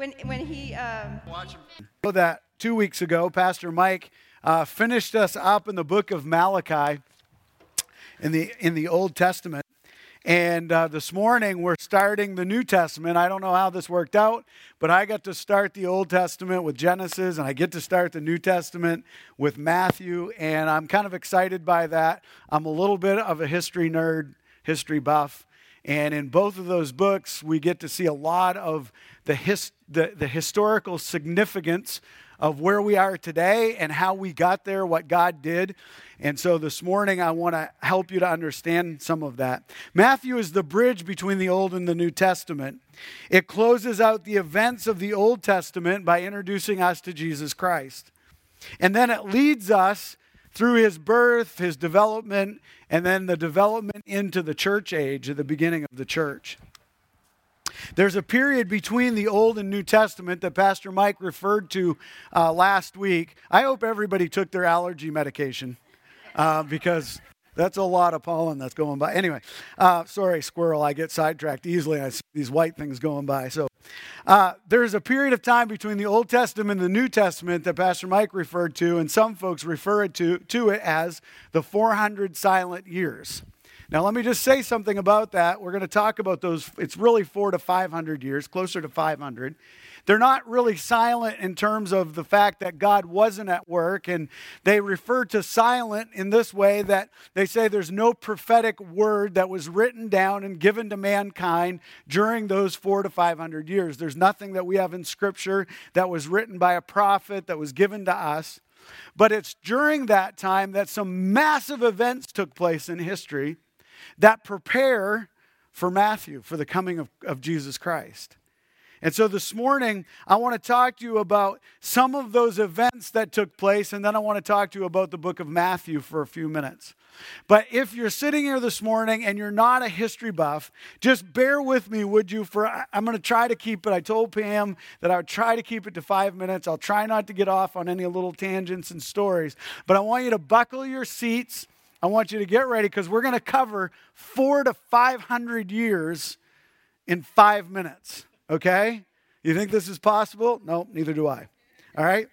When, when he, um, know that two weeks ago, Pastor Mike uh, finished us up in the book of Malachi in the in the Old Testament, and uh, this morning we're starting the New Testament. I don't know how this worked out, but I got to start the Old Testament with Genesis, and I get to start the New Testament with Matthew, and I'm kind of excited by that. I'm a little bit of a history nerd, history buff. And in both of those books, we get to see a lot of the, his, the, the historical significance of where we are today and how we got there, what God did. And so this morning, I want to help you to understand some of that. Matthew is the bridge between the Old and the New Testament. It closes out the events of the Old Testament by introducing us to Jesus Christ. And then it leads us through his birth, his development, and then the development into the church age at the beginning of the church. There's a period between the Old and New Testament that Pastor Mike referred to uh, last week. I hope everybody took their allergy medication uh, because that's a lot of pollen that's going by. Anyway, uh, sorry, squirrel. I get sidetracked easily. I see these white things going by. So uh, there's a period of time between the Old Testament and the New Testament that Pastor Mike referred to, and some folks refer to, to it as the 400 silent years. Now, let me just say something about that. We're going to talk about those. It's really four to 500 years, closer to 500. They're not really silent in terms of the fact that God wasn't at work, and they refer to silent in this way that they say there's no prophetic word that was written down and given to mankind during those four to 500 years. There's nothing that we have in Scripture that was written by a prophet that was given to us. But it's during that time that some massive events took place in history that prepare for Matthew, for the coming of, of Jesus Christ. And so this morning, I want to talk to you about some of those events that took place, and then I want to talk to you about the book of Matthew for a few minutes. But if you're sitting here this morning and you're not a history buff, just bear with me, would you? For I'm going to try to keep it. I told Pam that I would try to keep it to five minutes. I'll try not to get off on any little tangents and stories, but I want you to buckle your seats I want you to get ready because we're going to cover four to 500 years in five minutes. Okay? You think this is possible? No, neither do I. All right?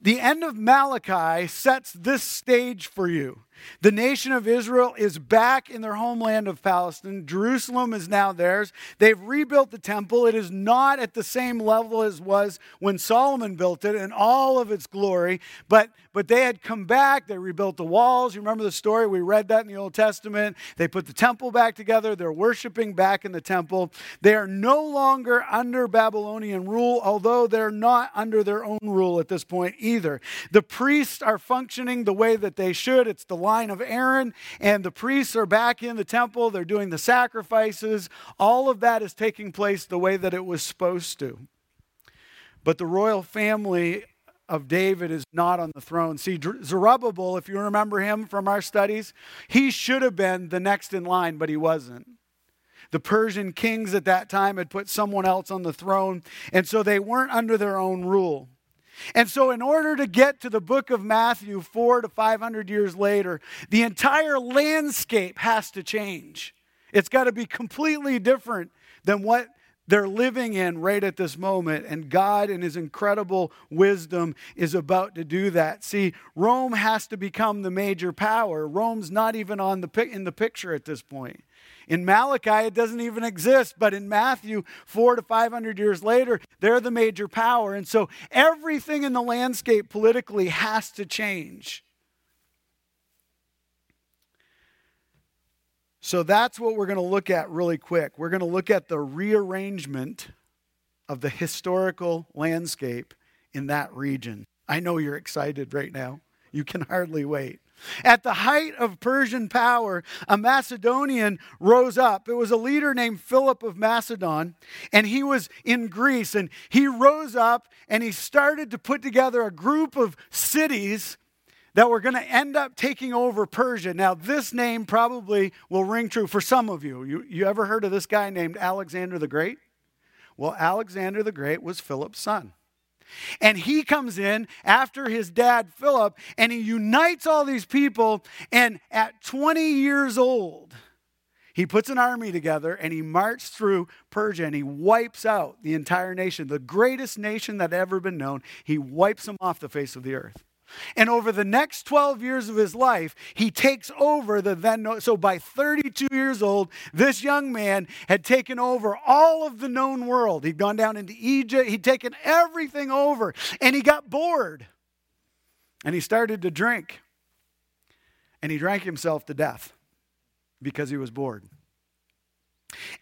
The end of Malachi sets this stage for you. The nation of Israel is back in their homeland of Palestine. Jerusalem is now theirs. They've rebuilt the temple. It is not at the same level as was when Solomon built it in all of its glory, but but they had come back. They rebuilt the walls. You remember the story? We read that in the Old Testament. They put the temple back together. They're worshiping back in the temple. They are no longer under Babylonian rule, although they're not under their own rule at this point either. The priests are functioning the way that they should. It's the line of Aaron, and the priests are back in the temple. They're doing the sacrifices. All of that is taking place the way that it was supposed to. But the royal family of David is not on the throne. See, Zerubbabel, if you remember him from our studies, he should have been the next in line, but he wasn't. The Persian kings at that time had put someone else on the throne, and so they weren't under their own rule. And so, in order to get to the book of Matthew, four to 500 years later, the entire landscape has to change. It's got to be completely different than what they're living in right at this moment. And God, in His incredible wisdom, is about to do that. See, Rome has to become the major power. Rome's not even on the, in the picture at this point. In Malachi, it doesn't even exist, but in Matthew, four to 500 years later, they're the major power. And so everything in the landscape politically has to change. So that's what we're going to look at really quick. We're going to look at the rearrangement of the historical landscape in that region. I know you're excited right now. You can hardly wait. At the height of Persian power, a Macedonian rose up. It was a leader named Philip of Macedon, and he was in Greece. And he rose up and he started to put together a group of cities that were going to end up taking over Persia. Now, this name probably will ring true for some of you. You, you ever heard of this guy named Alexander the Great? Well, Alexander the Great was Philip's son. And he comes in after his dad, Philip, and he unites all these people. And at 20 years old, he puts an army together and he marches through Persia and he wipes out the entire nation, the greatest nation that ever been known. He wipes them off the face of the earth. And over the next 12 years of his life, he takes over the then. So by 32 years old, this young man had taken over all of the known world. He'd gone down into Egypt, he'd taken everything over, and he got bored. And he started to drink. And he drank himself to death because he was bored.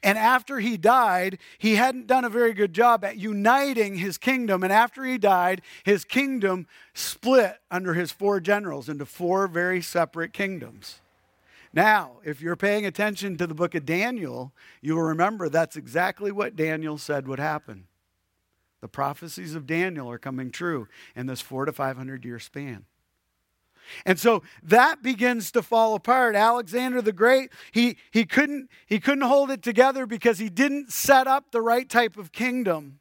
And after he died, he hadn't done a very good job at uniting his kingdom. And after he died, his kingdom split under his four generals into four very separate kingdoms. Now, if you're paying attention to the book of Daniel, you will remember that's exactly what Daniel said would happen. The prophecies of Daniel are coming true in this four to 500 year span. And so that begins to fall apart. Alexander the Great, he, he, couldn't, he couldn't hold it together because he didn't set up the right type of kingdom.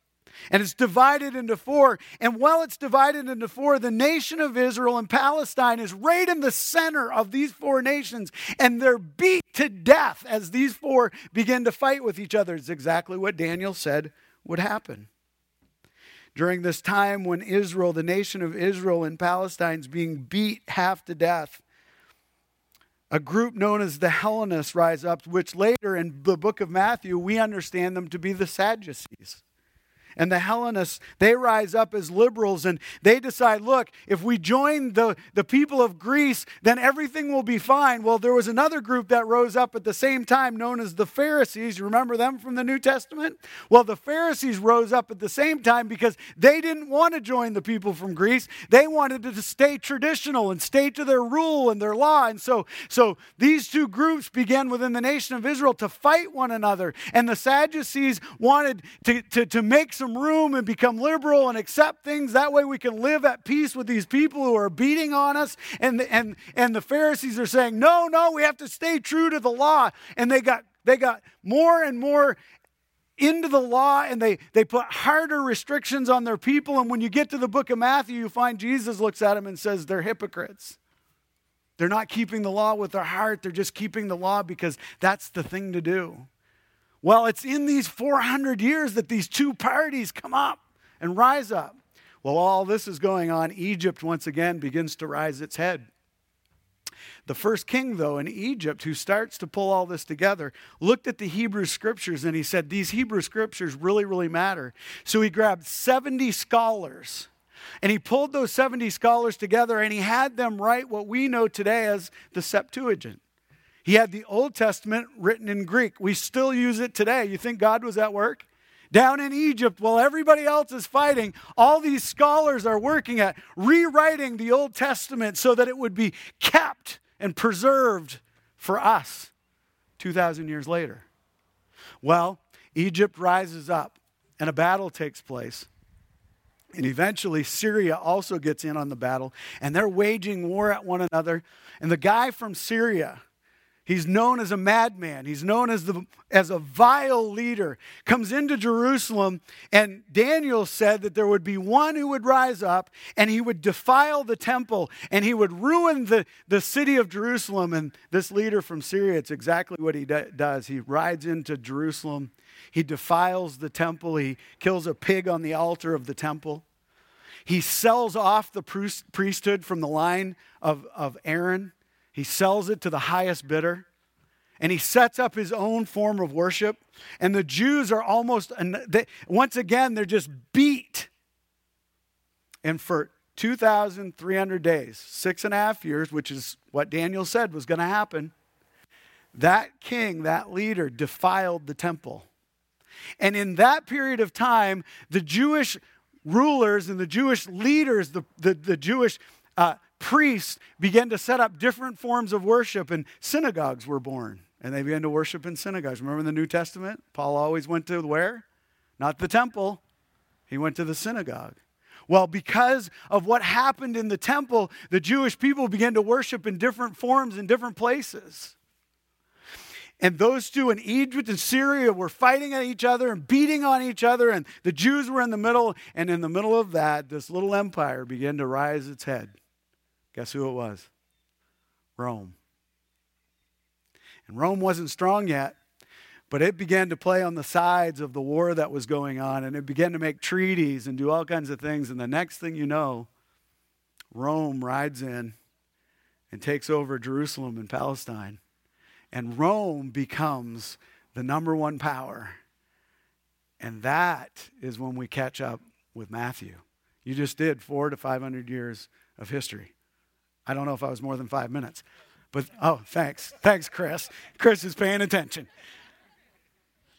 And it's divided into four. And while it's divided into four, the nation of Israel and Palestine is right in the center of these four nations. And they're beat to death as these four begin to fight with each other. It's exactly what Daniel said would happen during this time when Israel, the nation of Israel in Palestine, is being beat half to death. A group known as the Hellenists rise up, which later in the book of Matthew, we understand them to be the Sadducees and the Hellenists, they rise up as liberals and they decide, look, if we join the, the people of Greece, then everything will be fine. Well, there was another group that rose up at the same time known as the Pharisees. You remember them from the New Testament? Well, the Pharisees rose up at the same time because they didn't want to join the people from Greece. They wanted to stay traditional and stay to their rule and their law. And so, so these two groups began within the nation of Israel to fight one another. And the Sadducees wanted to, to, to make some some room and become liberal and accept things. That way we can live at peace with these people who are beating on us. And the, and, and the Pharisees are saying, no, no, we have to stay true to the law. And they got, they got more and more into the law and they, they put harder restrictions on their people. And when you get to the book of Matthew, you find Jesus looks at them and says, they're hypocrites. They're not keeping the law with their heart, they're just keeping the law because that's the thing to do. Well, it's in these 400 years that these two parties come up and rise up. Well, all this is going on. Egypt once again begins to rise its head. The first king, though, in Egypt, who starts to pull all this together, looked at the Hebrew scriptures and he said, These Hebrew scriptures really, really matter. So he grabbed 70 scholars and he pulled those 70 scholars together and he had them write what we know today as the Septuagint. He had the Old Testament written in Greek. We still use it today. You think God was at work? Down in Egypt, while everybody else is fighting, all these scholars are working at rewriting the Old Testament so that it would be kept and preserved for us 2,000 years later. Well, Egypt rises up and a battle takes place. And eventually, Syria also gets in on the battle, and they're waging war at one another. And the guy from Syria, He's known as a madman. He's known as, the, as a vile leader. Comes into Jerusalem, and Daniel said that there would be one who would rise up and he would defile the temple and he would ruin the, the city of Jerusalem. And this leader from Syria, it's exactly what he do, does. He rides into Jerusalem, he defiles the temple, he kills a pig on the altar of the temple. He sells off the priesthood from the line of, of Aaron. He sells it to the highest bidder and he sets up his own form of worship. And the Jews are almost, they, once again, they're just beat. And for 2,300 days, six and a half years, which is what Daniel said was going to happen, that king, that leader, defiled the temple. And in that period of time, the Jewish rulers and the Jewish leaders, the, the, the Jewish uh, priests began to set up different forms of worship, and synagogues were born. And they began to worship in synagogues. Remember in the New Testament? Paul always went to where? Not the temple, he went to the synagogue. Well, because of what happened in the temple, the Jewish people began to worship in different forms in different places. And those two in Egypt and Syria were fighting at each other and beating on each other, and the Jews were in the middle. And in the middle of that, this little empire began to rise its head. Guess who it was? Rome. And Rome wasn't strong yet, but it began to play on the sides of the war that was going on, and it began to make treaties and do all kinds of things. And the next thing you know, Rome rides in and takes over Jerusalem and Palestine. And Rome becomes the number one power. And that is when we catch up with Matthew. You just did four to 500 years of history. I don't know if I was more than five minutes, but oh, thanks. Thanks, Chris. Chris is paying attention.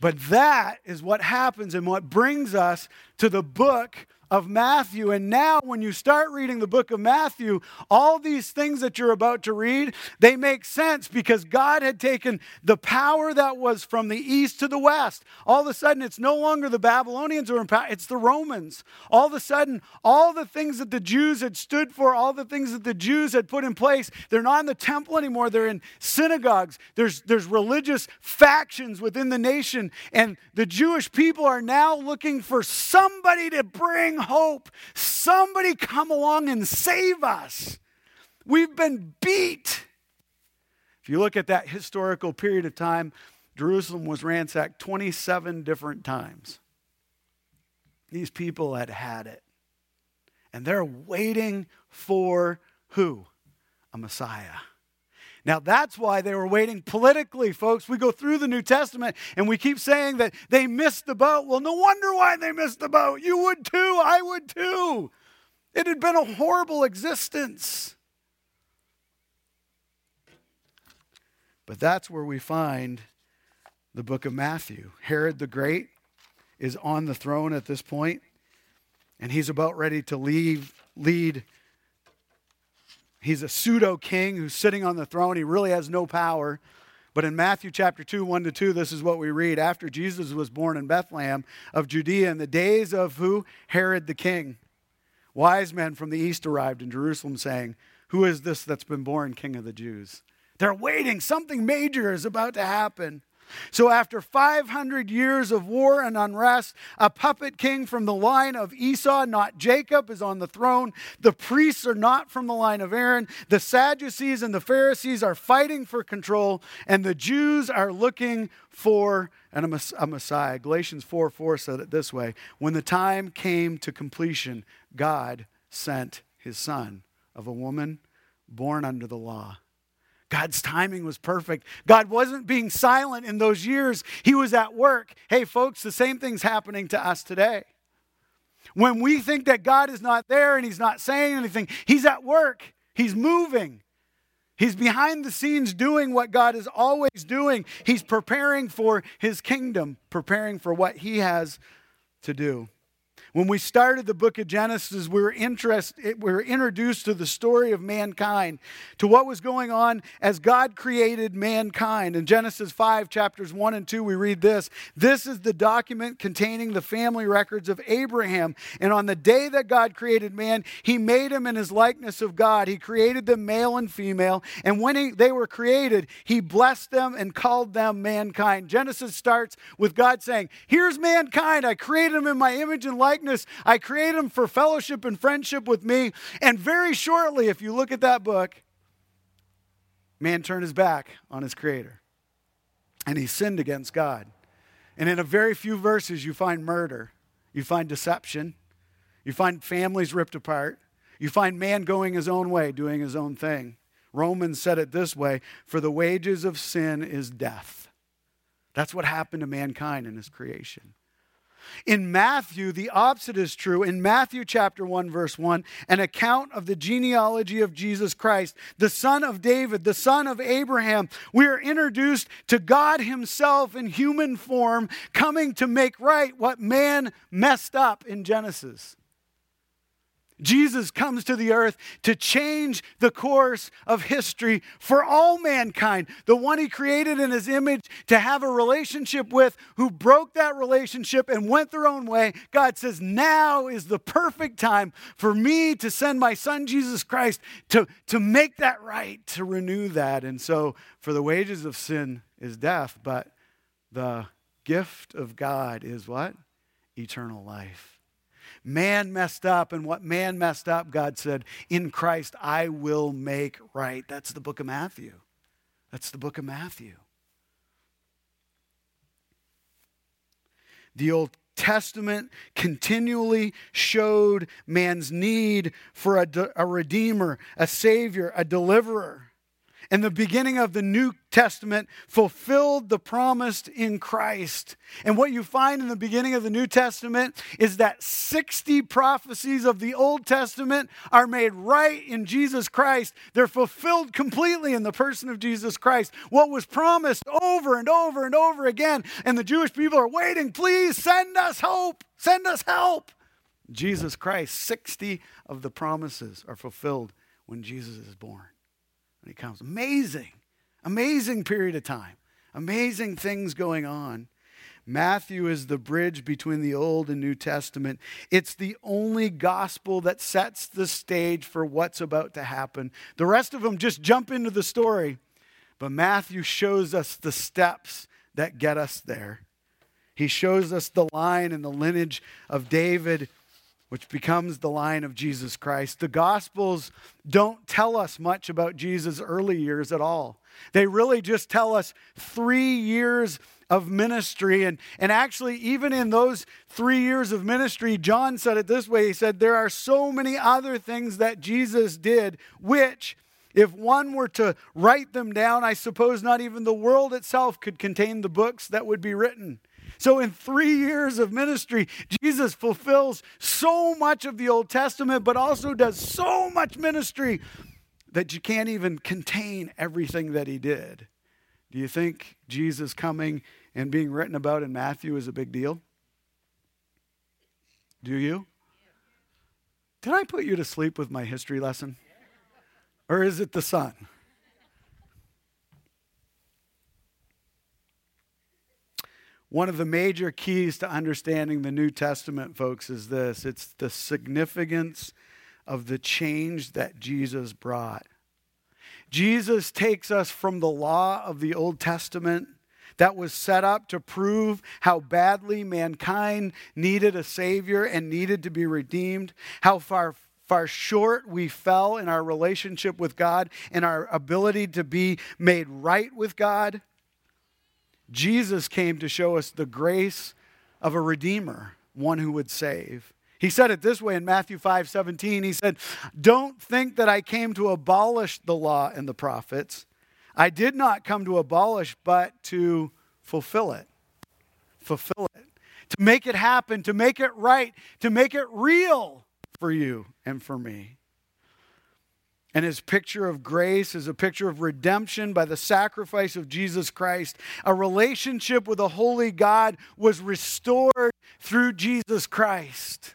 But that is what happens and what brings us to the book of Matthew. And now, when you start reading the book of Matthew, all these things that you're about to read, they make sense because God had taken the power that was from the east to the west. All of a sudden, it's no longer the Babylonians who are in power, it's the Romans. All of a sudden, all the things that the Jews had stood for, all the things that the Jews had put in place, they're not in the temple anymore, they're in synagogues. There's, there's religious factions within the nation, and the Jewish people are now looking for somebody to bring bring hope. Somebody come along and save us. We've been beat. If you look at that historical period of time, Jerusalem was ransacked 27 different times. These people had had it. And they're waiting for who? A Messiah. Now, that's why they were waiting politically, folks. We go through the New Testament and we keep saying that they missed the boat. Well, no wonder why they missed the boat. You would too. I would too. It had been a horrible existence. But that's where we find the book of Matthew. Herod the Great is on the throne at this point, and he's about ready to leave, lead He's a pseudo king who's sitting on the throne. He really has no power. But in Matthew chapter 2, 1 to 2, this is what we read. After Jesus was born in Bethlehem of Judea in the days of who? Herod the king. Wise men from the east arrived in Jerusalem saying, Who is this that's been born king of the Jews? They're waiting. Something major is about to happen. So, after 500 years of war and unrest, a puppet king from the line of Esau, not Jacob, is on the throne. The priests are not from the line of Aaron. The Sadducees and the Pharisees are fighting for control, and the Jews are looking for a Messiah. Galatians 4 4 said it this way When the time came to completion, God sent his son of a woman born under the law God's timing was perfect. God wasn't being silent in those years, He was at work. Hey, folks, the same thing's happening to us today. When we think that God is not there and He's not saying anything, He's at work, He's moving. He's behind the scenes doing what God is always doing. He's preparing for His kingdom, preparing for what He has to do. When we started the book of Genesis, we were, interested, we were introduced to the story of mankind, to what was going on as God created mankind. In Genesis 5, chapters 1 and 2, we read this This is the document containing the family records of Abraham. And on the day that God created man, he made him in his likeness of God. He created them male and female. And when he, they were created, he blessed them and called them mankind. Genesis starts with God saying, Here's mankind. I created them in my image and likeness I created him for fellowship and friendship with me. And very shortly, if you look at that book, man turned his back on his creator and he sinned against God. And in a very few verses, you find murder, you find deception, you find families ripped apart, you find man going his own way, doing his own thing. Romans said it this way For the wages of sin is death. That's what happened to mankind in his creation. In Matthew, the opposite is true. In Matthew chapter 1, verse 1, an account of the genealogy of Jesus Christ, the son of David, the son of Abraham, we are introduced to God Himself in human form, coming to make right what man messed up in Genesis. Jesus comes to the earth to change the course of history for all mankind. The one he created in his image to have a relationship with, who broke that relationship and went their own way. God says, Now is the perfect time for me to send my son Jesus Christ to, to make that right, to renew that. And so, for the wages of sin is death, but the gift of God is what? Eternal life man messed up and what man messed up, God said, in Christ I will make right. That's the book of Matthew. That's the book of Matthew. The Old Testament continually showed man's need for a, de- a redeemer, a savior, a deliverer and the beginning of the New Testament fulfilled the promised in Christ. And what you find in the beginning of the New Testament is that 60 prophecies of the Old Testament are made right in Jesus Christ. They're fulfilled completely in the person of Jesus Christ. What was promised over and over and over again. And the Jewish people are waiting, please send us hope, send us help. Jesus Christ, 60 of the promises are fulfilled when Jesus is born when he comes. Amazing, amazing period of time, amazing things going on. Matthew is the bridge between the Old and New Testament. It's the only gospel that sets the stage for what's about to happen. The rest of them just jump into the story, but Matthew shows us the steps that get us there. He shows us the line and the lineage of David which becomes the line of Jesus Christ. The Gospels don't tell us much about Jesus' early years at all. They really just tell us three years of ministry. And, and actually, even in those three years of ministry, John said it this way He said, There are so many other things that Jesus did, which, if one were to write them down, I suppose not even the world itself could contain the books that would be written. So, in three years of ministry, Jesus fulfills so much of the Old Testament, but also does so much ministry that you can't even contain everything that he did. Do you think Jesus coming and being written about in Matthew is a big deal? Do you? Did I put you to sleep with my history lesson? Or is it the sun? One of the major keys to understanding the New Testament, folks, is this it's the significance of the change that Jesus brought. Jesus takes us from the law of the Old Testament that was set up to prove how badly mankind needed a Savior and needed to be redeemed, how far far short we fell in our relationship with God and our ability to be made right with God. Jesus came to show us the grace of a redeemer, one who would save. He said it this way in Matthew 5 17. He said, Don't think that I came to abolish the law and the prophets. I did not come to abolish, but to fulfill it. Fulfill it. To make it happen, to make it right, to make it real for you and for me. And his picture of grace is a picture of redemption by the sacrifice of Jesus Christ. A relationship with a holy God was restored through Jesus Christ.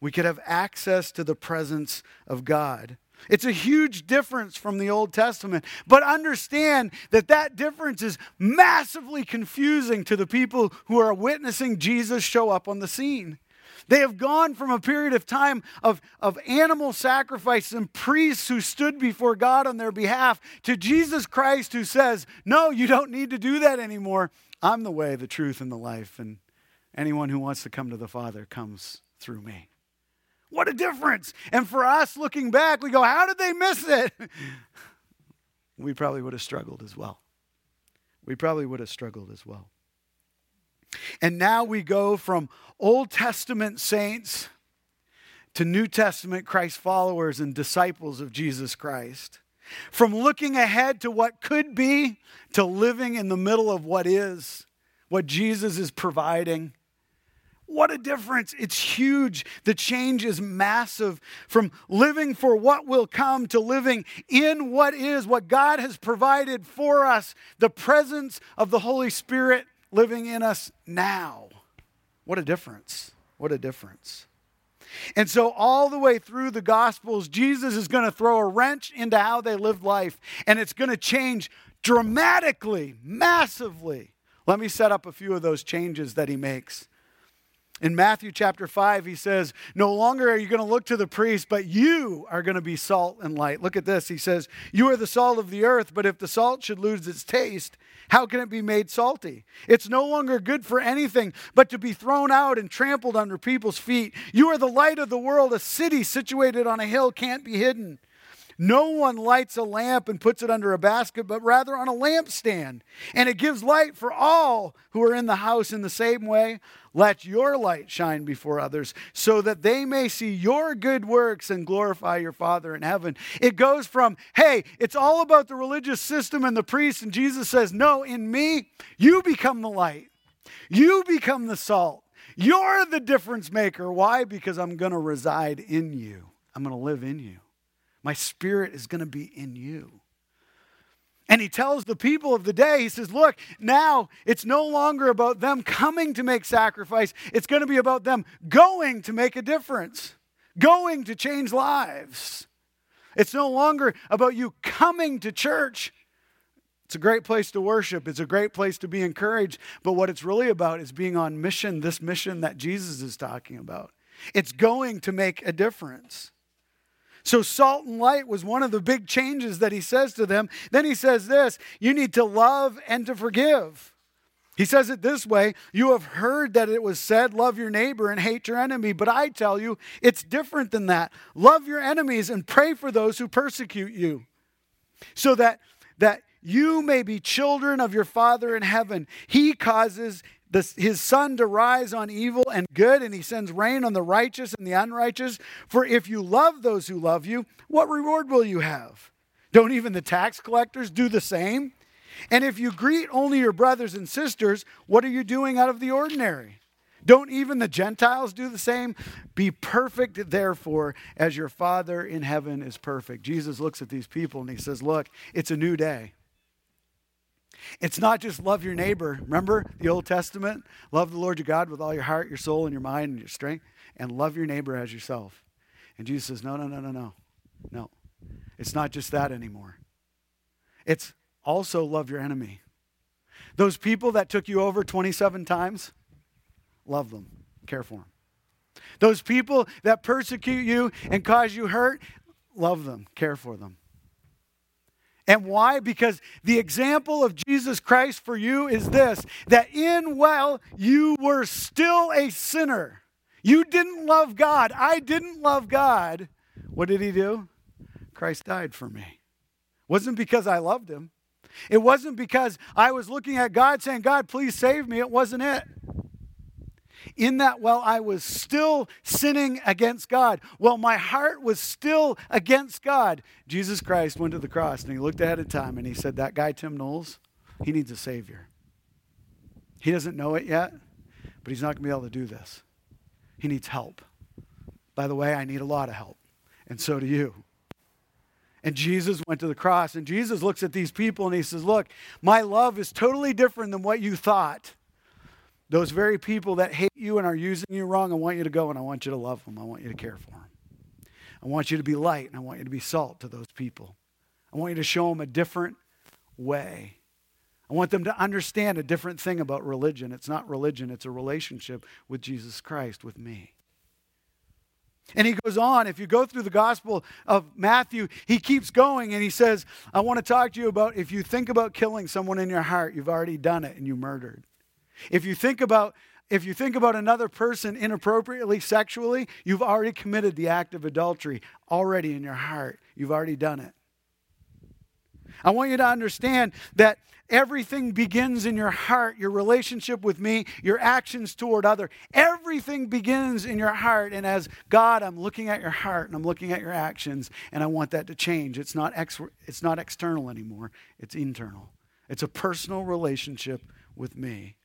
We could have access to the presence of God. It's a huge difference from the Old Testament. But understand that that difference is massively confusing to the people who are witnessing Jesus show up on the scene. They have gone from a period of time of, of animal sacrifice and priests who stood before God on their behalf to Jesus Christ who says, No, you don't need to do that anymore. I'm the way, the truth, and the life. And anyone who wants to come to the Father comes through me. What a difference. And for us looking back, we go, How did they miss it? we probably would have struggled as well. We probably would have struggled as well. And now we go from Old Testament saints to New Testament Christ followers and disciples of Jesus Christ. From looking ahead to what could be to living in the middle of what is, what Jesus is providing. What a difference. It's huge. The change is massive from living for what will come to living in what is, what God has provided for us, the presence of the Holy Spirit living in us now. What a difference. What a difference. And so, all the way through the Gospels, Jesus is going to throw a wrench into how they lived life, and it's going to change dramatically, massively. Let me set up a few of those changes that he makes. In Matthew chapter 5, he says, No longer are you going to look to the priest, but you are going to be salt and light. Look at this. He says, You are the salt of the earth, but if the salt should lose its taste, how can it be made salty? It's no longer good for anything but to be thrown out and trampled under people's feet. You are the light of the world. A city situated on a hill can't be hidden. No one lights a lamp and puts it under a basket, but rather on a lampstand, and it gives light for all who are in the house in the same way. Let your light shine before others, so that they may see your good works and glorify your Father in heaven. It goes from, hey, it's all about the religious system and the priests, and Jesus says, no, in me, you become the light, you become the salt. You're the difference maker. Why? Because I'm going to reside in you. I'm going to live in you. My spirit is going to be in you. And he tells the people of the day, he says, Look, now it's no longer about them coming to make sacrifice. It's going to be about them going to make a difference, going to change lives. It's no longer about you coming to church. It's a great place to worship. It's a great place to be encouraged. But what it's really about is being on mission, this mission that Jesus is talking about. It's going to make a difference. So, salt and light was one of the big changes that he says to them. Then he says this you need to love and to forgive. He says it this way You have heard that it was said, Love your neighbor and hate your enemy. But I tell you, it's different than that. Love your enemies and pray for those who persecute you, so that, that you may be children of your Father in heaven. He causes the, his sun to rise on evil and good, and he sends rain on the righteous and the unrighteous. For if you love those who love you, what reward will you have? Don't even the tax collectors do the same? And if you greet only your brothers and sisters, what are you doing out of the ordinary? Don't even the Gentiles do the same? Be perfect, therefore, as your Father in heaven is perfect. Jesus looks at these people and he says, Look, it's a new day. It's not just love your neighbor. Remember the Old Testament? Love the Lord your God with all your heart, your soul, and your mind and your strength, and love your neighbor as yourself. And Jesus says, No, no, no, no, no. No. It's not just that anymore. It's also love your enemy. Those people that took you over 27 times, love them, care for them. Those people that persecute you and cause you hurt, love them, care for them. And why? Because the example of Jesus Christ for you is this that in well, you were still a sinner, you didn't love God. I didn't love God. What did he do? Christ died for me. Wasn't because I loved him. It wasn't because I was looking at God saying, God, please save me. It wasn't it in that while I was still sinning against God, while my heart was still against God, Jesus Christ went to the cross and he looked ahead of time and he said, That guy, Tim Knowles, he needs a Savior. He doesn't know it yet, but he's not going to be able to do this. He needs help. By the way, I need a lot of help, and so do you. And Jesus went to the cross, and Jesus looks at these people and he says, Look, my love is totally different than what you thought. Those very people that hate you and are using you wrong, I want you to go and I want you to love them. I want you to care for them. I want you to be light and I want you to be salt to those people. I want you to show them a different way. I want them to understand a different thing about religion. It's not religion, it's a relationship with Jesus Christ, with me. And he goes on, if you go through the Gospel of Matthew, he keeps going and he says, I want to talk to you about if you think about killing someone in your heart, you've already done it and you murdered. If you think about if you think about another person inappropriately sexually, you've already committed the act of adultery already in your heart. You've already done it. I want you to understand that everything begins in your heart, your relationship with me, your actions toward other. Everything begins in your heart and as God, I'm looking at your heart and I'm looking at your actions and I want that to change. It's not ex- it's not external anymore. It's internal. It's a personal relationship with me.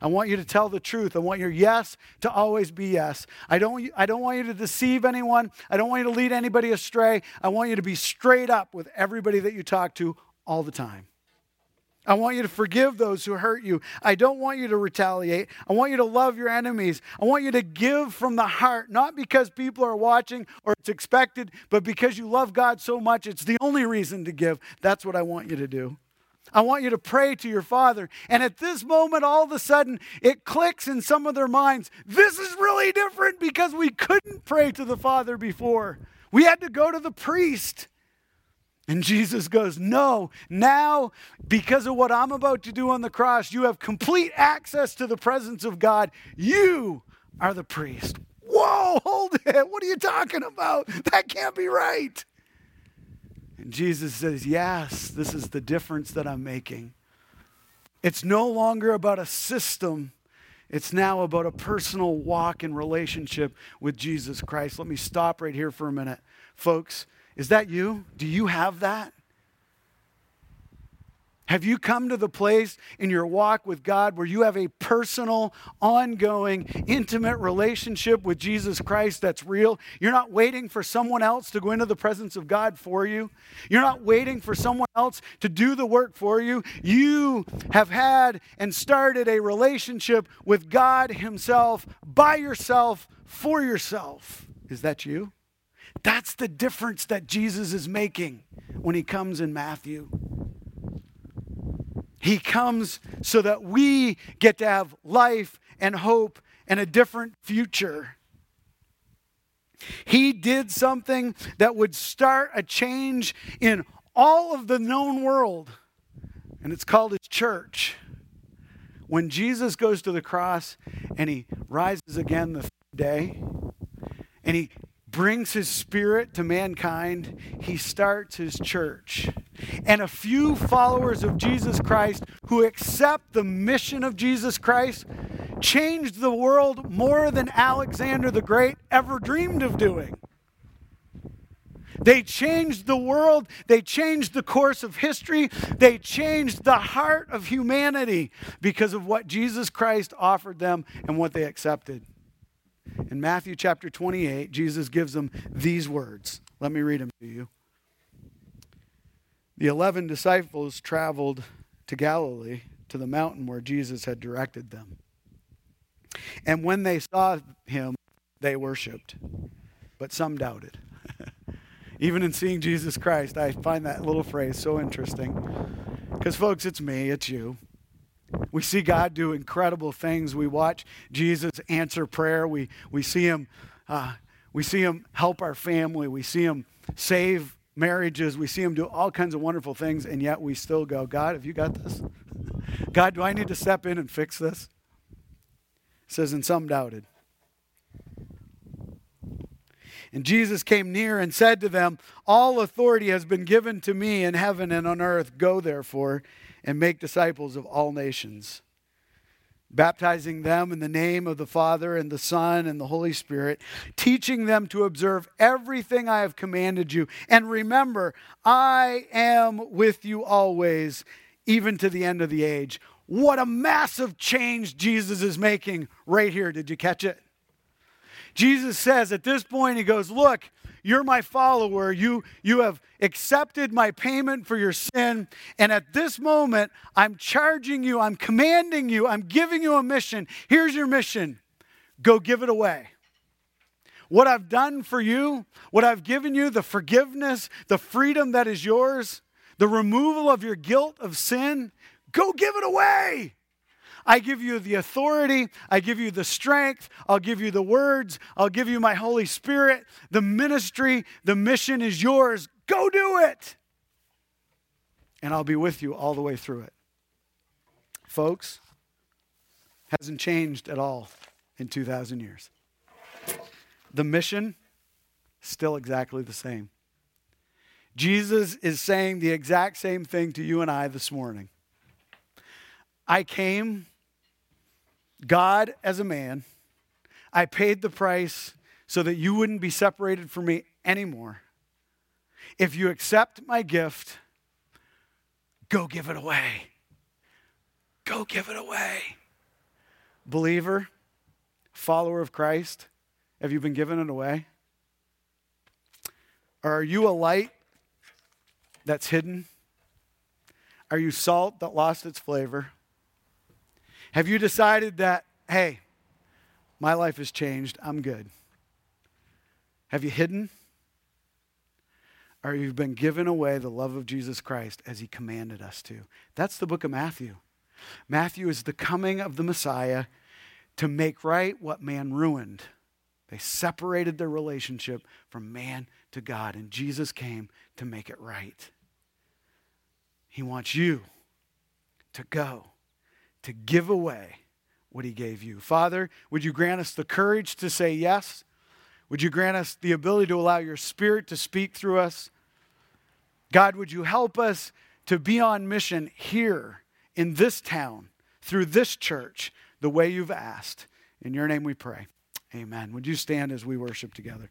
I want you to tell the truth. I want your yes to always be yes. I don't, I don't want you to deceive anyone. I don't want you to lead anybody astray. I want you to be straight up with everybody that you talk to all the time. I want you to forgive those who hurt you. I don't want you to retaliate. I want you to love your enemies. I want you to give from the heart, not because people are watching or it's expected, but because you love God so much, it's the only reason to give. That's what I want you to do. I want you to pray to your Father. And at this moment, all of a sudden, it clicks in some of their minds. This is really different because we couldn't pray to the Father before. We had to go to the priest. And Jesus goes, No, now, because of what I'm about to do on the cross, you have complete access to the presence of God. You are the priest. Whoa, hold it. What are you talking about? That can't be right. And Jesus says, Yes, this is the difference that I'm making. It's no longer about a system. It's now about a personal walk and relationship with Jesus Christ. Let me stop right here for a minute. Folks, is that you? Do you have that? Have you come to the place in your walk with God where you have a personal, ongoing, intimate relationship with Jesus Christ that's real? You're not waiting for someone else to go into the presence of God for you. You're not waiting for someone else to do the work for you. You have had and started a relationship with God Himself by yourself for yourself. Is that you? That's the difference that Jesus is making when He comes in Matthew. He comes so that we get to have life and hope and a different future. He did something that would start a change in all of the known world, and it's called his church. When Jesus goes to the cross and he rises again the third day, and he brings his spirit to mankind, he starts his church. And a few followers of Jesus Christ who accept the mission of Jesus Christ changed the world more than Alexander the Great ever dreamed of doing. They changed the world. They changed the course of history. They changed the heart of humanity because of what Jesus Christ offered them and what they accepted. In Matthew chapter 28, Jesus gives them these words. Let me read them to you. The eleven disciples traveled to Galilee, to the mountain where Jesus had directed them. And when they saw him, they worshiped, but some doubted. Even in seeing Jesus Christ, I find that little phrase so interesting. Because, folks, it's me, it's you. We see God do incredible things. We watch Jesus answer prayer. We, we, see him, uh, we see him help our family. We see him save marriages. We see him do all kinds of wonderful things, and yet we still go, God, have you got this? God, do I need to step in and fix this? It says, and some doubted. And Jesus came near and said to them, All authority has been given to me in heaven and on earth. Go therefore and make disciples of all nations, baptizing them in the name of the Father and the Son and the Holy Spirit, teaching them to observe everything I have commanded you. And remember, I am with you always, even to the end of the age. What a massive change Jesus is making right here. Did you catch it? Jesus says at this point, He goes, Look, you're my follower. You, you have accepted my payment for your sin. And at this moment, I'm charging you, I'm commanding you, I'm giving you a mission. Here's your mission go give it away. What I've done for you, what I've given you, the forgiveness, the freedom that is yours, the removal of your guilt of sin, go give it away. I give you the authority, I give you the strength, I'll give you the words, I'll give you my Holy Spirit. The ministry, the mission is yours. Go do it. And I'll be with you all the way through it. Folks, hasn't changed at all in 2,000 years. The mission, still exactly the same. Jesus is saying the exact same thing to you and I this morning. I came God as a man. I paid the price so that you wouldn't be separated from me anymore. If you accept my gift, go give it away. Go give it away. Believer, follower of Christ, have you been given it away? Or are you a light that's hidden? Are you salt that lost its flavor? Have you decided that, hey, my life has changed, I'm good? Have you hidden? Or you've been given away the love of Jesus Christ as he commanded us to? That's the book of Matthew. Matthew is the coming of the Messiah to make right what man ruined. They separated their relationship from man to God, and Jesus came to make it right. He wants you to go to give away what he gave you. Father, would you grant us the courage to say yes? Would you grant us the ability to allow your spirit to speak through us? God, would you help us to be on mission here in this town through this church the way you've asked? In your name we pray. Amen. Would you stand as we worship together?